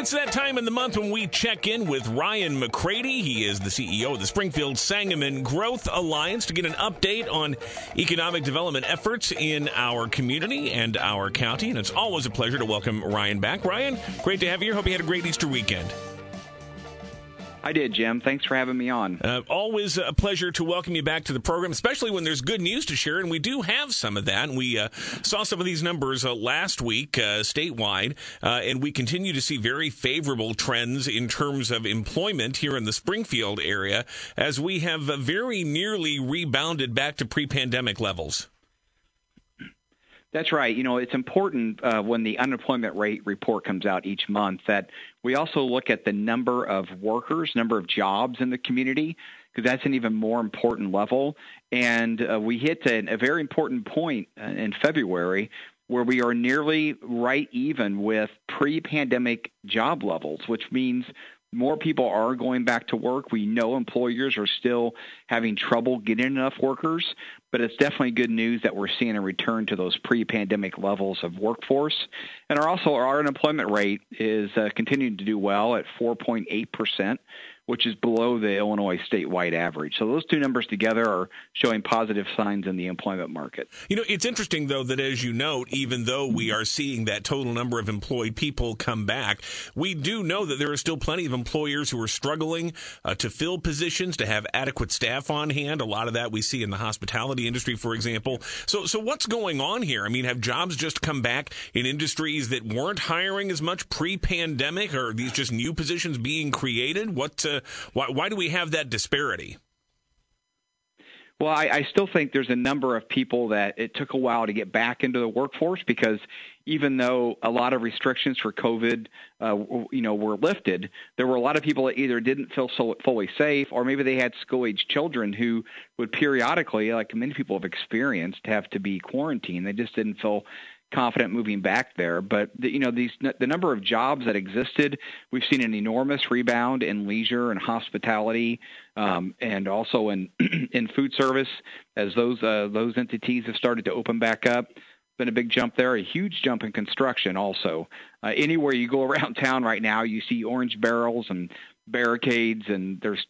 it's that time in the month when we check in with Ryan McCrady. He is the CEO of the Springfield Sangamon Growth Alliance to get an update on economic development efforts in our community and our county. And it's always a pleasure to welcome Ryan back. Ryan, great to have you here. Hope you had a great Easter weekend. I did, Jim. Thanks for having me on. Uh, always a pleasure to welcome you back to the program, especially when there's good news to share, and we do have some of that. And we uh, saw some of these numbers uh, last week uh, statewide, uh, and we continue to see very favorable trends in terms of employment here in the Springfield area as we have very nearly rebounded back to pre-pandemic levels. That's right. You know, it's important uh, when the unemployment rate report comes out each month that we also look at the number of workers, number of jobs in the community, because that's an even more important level. And uh, we hit a, very important point uh, in February where we are nearly right even with pre pandemic job levels, which means more people are going back to work. We know employers are still having trouble getting enough workers, but it's definitely good news that we're seeing a return to those pre-pandemic levels of workforce. And our, also our unemployment rate is uh, continuing to do well at 4.8 percent, which is below the Illinois statewide average. So those two numbers together are showing positive signs in the employment market. You know, it's interesting though that as you note, even though we are seeing that total number of employed people come back, we do know that there are still plenty of employers who are struggling uh, to fill positions, to have adequate staff on hand. A lot of that we see in the hospitality industry, for example. So, so what's going on here? I mean, have jobs just come back in industries that weren't hiring as much pre-pandemic, or these just new positions being created? What? Uh, why, why do we have that disparity? Well, I, I still think there's a number of people that it took a while to get back into the workforce because even though a lot of restrictions for COVID, uh, you know, were lifted, there were a lot of people that either didn't feel so fully safe, or maybe they had school-age children who would periodically, like many people have experienced, have to be quarantined. They just didn't feel confident moving back there. But the, you know, these the number of jobs that existed, we've seen an enormous rebound in leisure and hospitality, um, and also in in food service as those uh, those entities have started to open back up. Been a big jump there, a huge jump in construction also. Uh, anywhere you go around town right now, you see orange barrels and barricades, and there's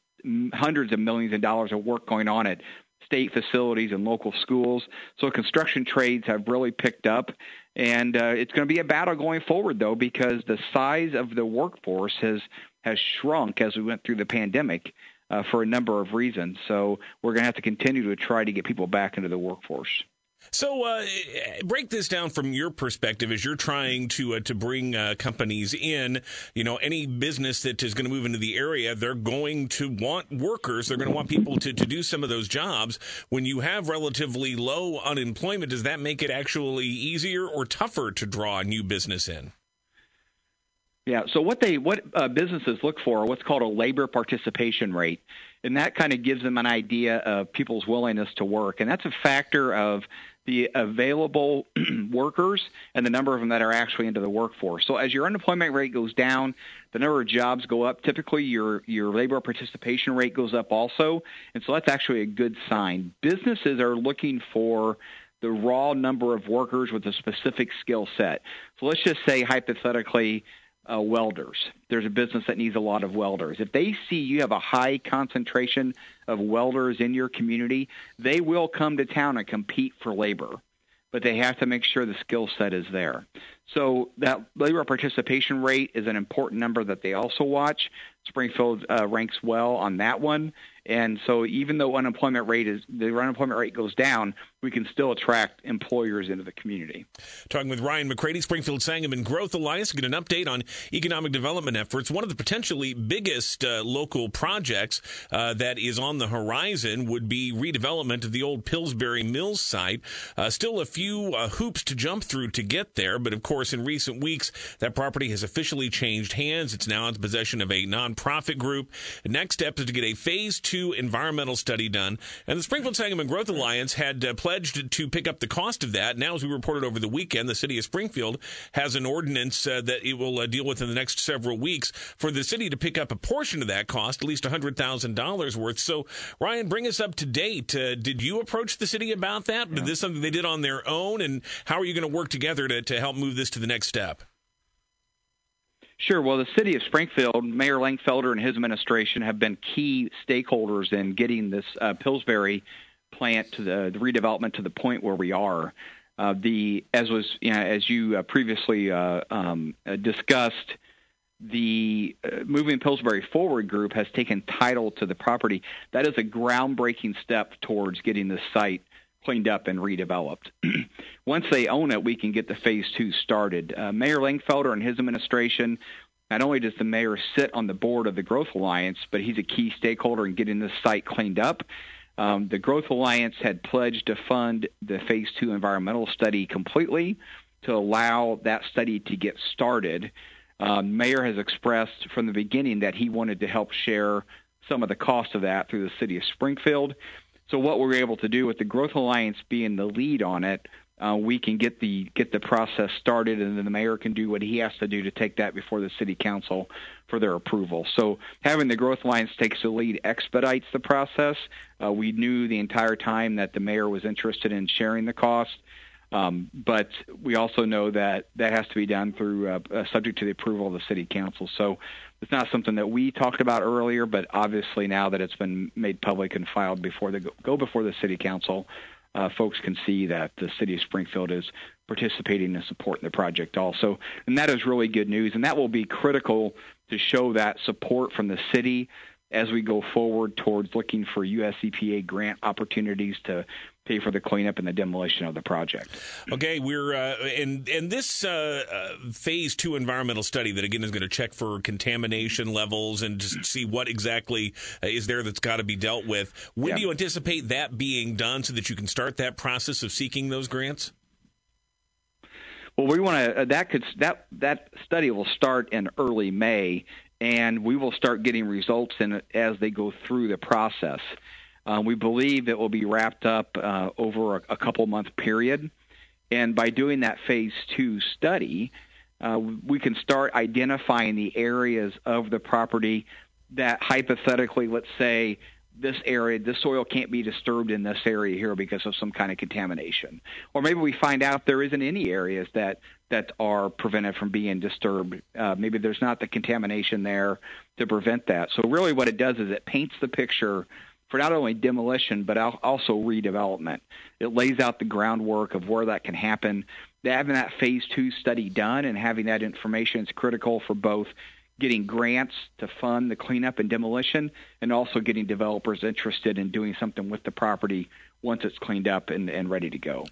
hundreds of millions of dollars of work going on at state facilities and local schools. So construction trades have really picked up. And uh, it's going to be a battle going forward, though, because the size of the workforce has has shrunk as we went through the pandemic uh, for a number of reasons. So we're going to have to continue to try to get people back into the workforce. So, uh, break this down from your perspective as you're trying to uh, to bring uh, companies in. You know, any business that is going to move into the area, they're going to want workers. They're going to want people to, to do some of those jobs. When you have relatively low unemployment, does that make it actually easier or tougher to draw new business in? Yeah. So what they what uh, businesses look for what's called a labor participation rate, and that kind of gives them an idea of people's willingness to work, and that's a factor of the available workers and the number of them that are actually into the workforce. So as your unemployment rate goes down, the number of jobs go up. Typically, your your labor participation rate goes up also, and so that's actually a good sign. Businesses are looking for the raw number of workers with a specific skill set. So let's just say hypothetically uh, welders. There's a business that needs a lot of welders. If they see you have a high concentration of welders in your community, they will come to town and compete for labor, but they have to make sure the skill set is there. So that labor participation rate is an important number that they also watch. Springfield uh, ranks well on that one. And so even though unemployment rate is the unemployment rate goes down, we can still attract employers into the community. Talking with Ryan McCrady, Springfield Sangamon Growth Alliance, get an update on economic development efforts. One of the potentially biggest uh, local projects uh, that is on the horizon would be redevelopment of the old Pillsbury Mills site. Uh, still a few uh, hoops to jump through to get there, but of course, in recent weeks, that property has officially changed hands. It's now in possession of a nonprofit group. The next step is to get a phase two environmental study done. And the Springfield Sangamon Growth Alliance had uh, pledged to pick up the cost of that. Now, as we reported over the weekend, the city of Springfield has an ordinance uh, that it will uh, deal with in the next several weeks for the city to pick up a portion of that cost, at least $100,000 worth. So, Ryan, bring us up to date. Uh, did you approach the city about that? Yeah. Is this something they did on their own? And how are you going to work together to, to help move this to the next step? Sure. Well, the city of Springfield, Mayor Langfelder and his administration have been key stakeholders in getting this uh, Pillsbury plant to the, the, redevelopment to the point where we are. Uh, the as was you know, as you uh, previously uh, um, uh, discussed, the uh, Moving Pillsbury Forward group has taken title to the property. That is a groundbreaking step towards getting the site cleaned up and redeveloped. Once they own it, we can get the phase two started. Uh, mayor Langfelder and his administration, not only does the mayor sit on the board of the Growth Alliance, but he's a key stakeholder in getting this site cleaned up. Um, the Growth Alliance had pledged to fund the phase two environmental study completely to allow that study to get started. Um, mayor has expressed from the beginning that he wanted to help share some of the cost of that through the city of Springfield. So what we're able to do with the Growth Alliance being the lead on it, uh, we can get the get the process started, and then the mayor can do what he has to do to take that before the city council for their approval. So having the Growth Alliance takes the lead expedites the process. Uh, we knew the entire time that the mayor was interested in sharing the cost. Um, but we also know that that has to be done through uh, uh, subject to the approval of the city council. So it's not something that we talked about earlier, but obviously now that it's been made public and filed before the go before the city council, uh, folks can see that the city of Springfield is participating and supporting the project also, and that is really good news, and that will be critical to show that support from the city as we go forward towards looking for US EPA grant opportunities to pay for the cleanup and the demolition of the project. Okay, we're uh, and and this uh, uh, phase two environmental study that again is going to check for contamination levels and just see what exactly is there that's got to be dealt with. When yeah. do you anticipate that being done so that you can start that process of seeking those grants? Well, we want to uh, that could that that study will start in early May, and we will start getting results in as they go through the process. Uh, we believe it will be wrapped up uh, over a, a, couple month period. And by doing that phase two study, uh, we can start identifying the areas of the property that hypothetically, let's say, this area, this soil can't be disturbed in this area here because of some kind of contamination. Or maybe we find out there isn't any areas that that are prevented from being disturbed. Uh, maybe there's not the contamination there to prevent that. So really, what it does is it paints the picture for not only demolition but also redevelopment. It lays out the groundwork of where that can happen. Having that phase two study done and having that information is critical for both getting grants to fund the cleanup and demolition and also getting developers interested in doing something with the property once it's cleaned up and, and ready to go.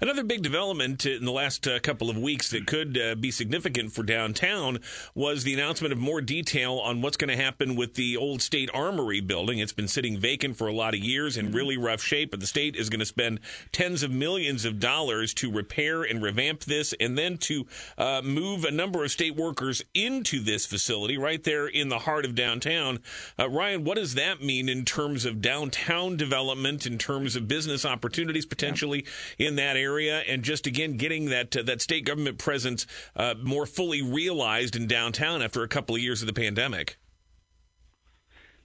Another big development in the last uh, couple of weeks that could uh, be significant for downtown was the announcement of more detail on what's going to happen with the old state armory building. It's been sitting vacant for a lot of years in really rough shape, but the state is going to spend tens of millions of dollars to repair and revamp this and then to uh, move a number of state workers into this facility right there in the heart of downtown. Uh, Ryan, what does that mean in terms of downtown development, in terms of business opportunities potentially yeah. in that area, and just again getting that uh, that state government presence uh, more fully realized in downtown after a couple of years of the pandemic.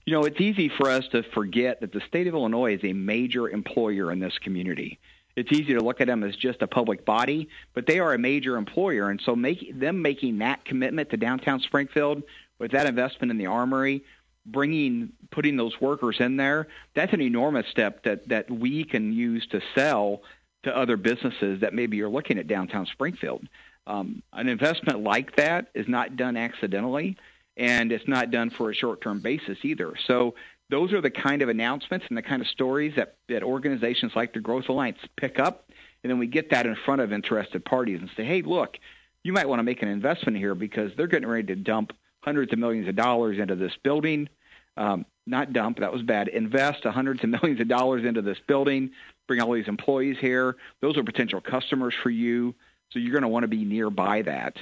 You know, it's easy for us to forget that the state of Illinois is a major employer in this community. It's easy to look at them as just a public body, but they are a major employer, and so make, them making that commitment to downtown Springfield with that investment in the armory bringing putting those workers in there that's an enormous step that that we can use to sell to other businesses that maybe are looking at downtown Springfield. Um, an investment like that is not done accidentally, and it's not done for a short-term basis either. So those are the kind of announcements and the kind of stories that, that organizations like the Growth Alliance pick up, and then we get that in front of interested parties and say, hey, look, you might want to make an investment here because they're getting ready to dump hundreds of millions of dollars into this building. Um, not dump, that was bad. Invest hundreds of millions of dollars into this building, bring all these employees here. Those are potential customers for you. So you're going to want to be nearby that.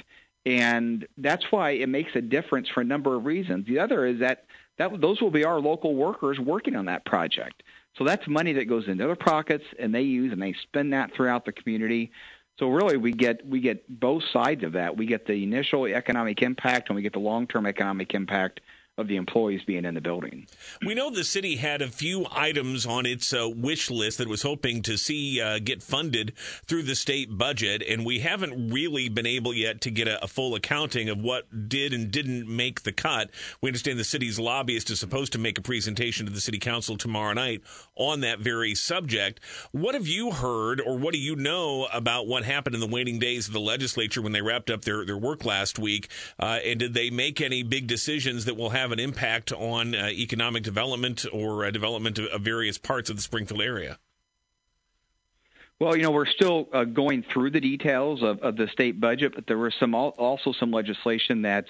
And that's why it makes a difference for a number of reasons. The other is that, that those will be our local workers working on that project. So that's money that goes into their pockets and they use and they spend that throughout the community. So really, we get we get both sides of that. We get the initial economic impact, and we get the long-term economic impact of the employees being in the building. We know the city had a few items on its uh, wish list that was hoping to see uh, get funded through the state budget, and we haven't really been able yet to get a, a, full accounting of what did and didn't make the cut. We understand the city's lobbyist is supposed to make a presentation to the city council tomorrow night on that very subject. What have you heard, or what do you know about what happened in the waning days of the legislature when they wrapped up their, their work last week? Uh, and did they make any big decisions that will have an impact on uh, economic development or uh, development of, of, various parts of the Springfield area? Well, you know, we're still uh, going through the details of, of, the state budget, but there was some also some legislation that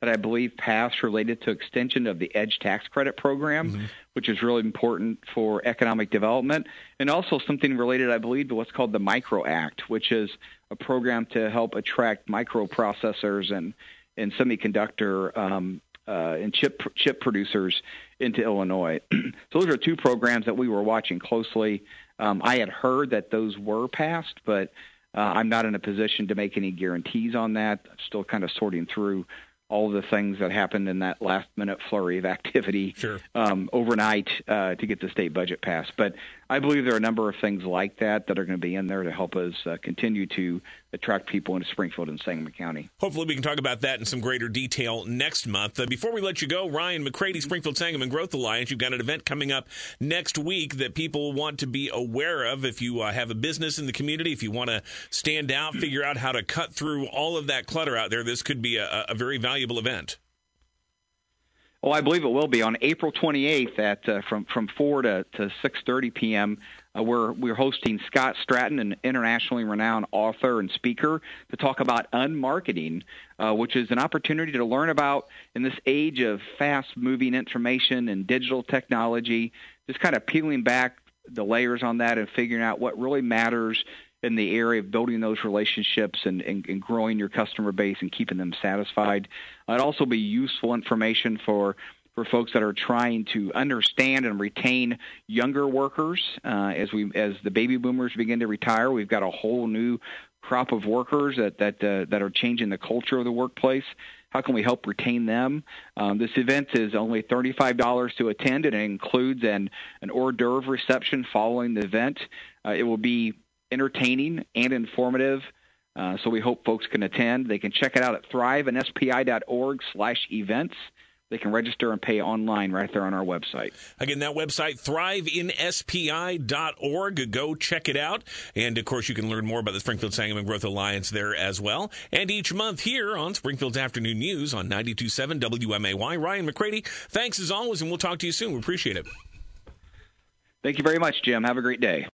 that I believe passed related to extension of the Edge tax credit program, mm-hmm. which is really important for economic development, and also something related, I believe, to what's called the Micro Act, which is a program to help attract microprocessors and and semiconductor um, uh, and chip chip producers into Illinois. so those are two programs that we were watching closely. Um, I had heard that those were passed, but uh, I'm not in a position to make any guarantees on that. I'm still kind of sorting through all the things that happened in that last minute flurry of activity sure. um, overnight uh, to get the state budget passed. But I believe there are a number of things like that that are going to be in there to help us uh, continue to attract people into Springfield and Sangamon County. Hopefully, we can talk about that in some greater detail next month. Uh, before we let you go, Ryan McCrady, Springfield Sangamon Growth Alliance, you've got an event coming up next week that people want to be aware of. If you uh, have a business in the community, if you want to stand out, figure out how to cut through all of that clutter out there, this could be a, a very valuable event. Oh, I believe it will be on April 28th at uh, from from 4 to, to 6:30 p.m. Uh, we're we're hosting Scott Stratten, an internationally renowned author and speaker, to talk about unmarketing, uh, which is an opportunity to learn about in this age of fast-moving information and digital technology. Just kind of peeling back the layers on that and figuring out what really matters in the area of building those relationships and, and, and growing your customer base and keeping them satisfied. It'd also be useful information for for folks that are trying to understand and retain younger workers uh, as we as the baby boomers begin to retire. We've got a whole new crop of workers that that uh, that are changing the culture of the workplace. How can we help retain them? Um, this event is only thirty-five dollars to attend, and it includes an an hors d'oeuvre reception following the event. Uh, it will be entertaining and informative. Uh, so we hope folks can attend. They can check it out at thriveinspi.org slash events. They can register and pay online right there on our website. Again, that website, thriveinspi.org. Go check it out. And of course, you can learn more about the Springfield Sangamon Growth Alliance there as well. And each month here on Springfield's Afternoon News on 92.7 WMAY. Ryan McCrady, thanks as always, and we'll talk to you soon. We appreciate it. Thank you very much, Jim. Have a great day.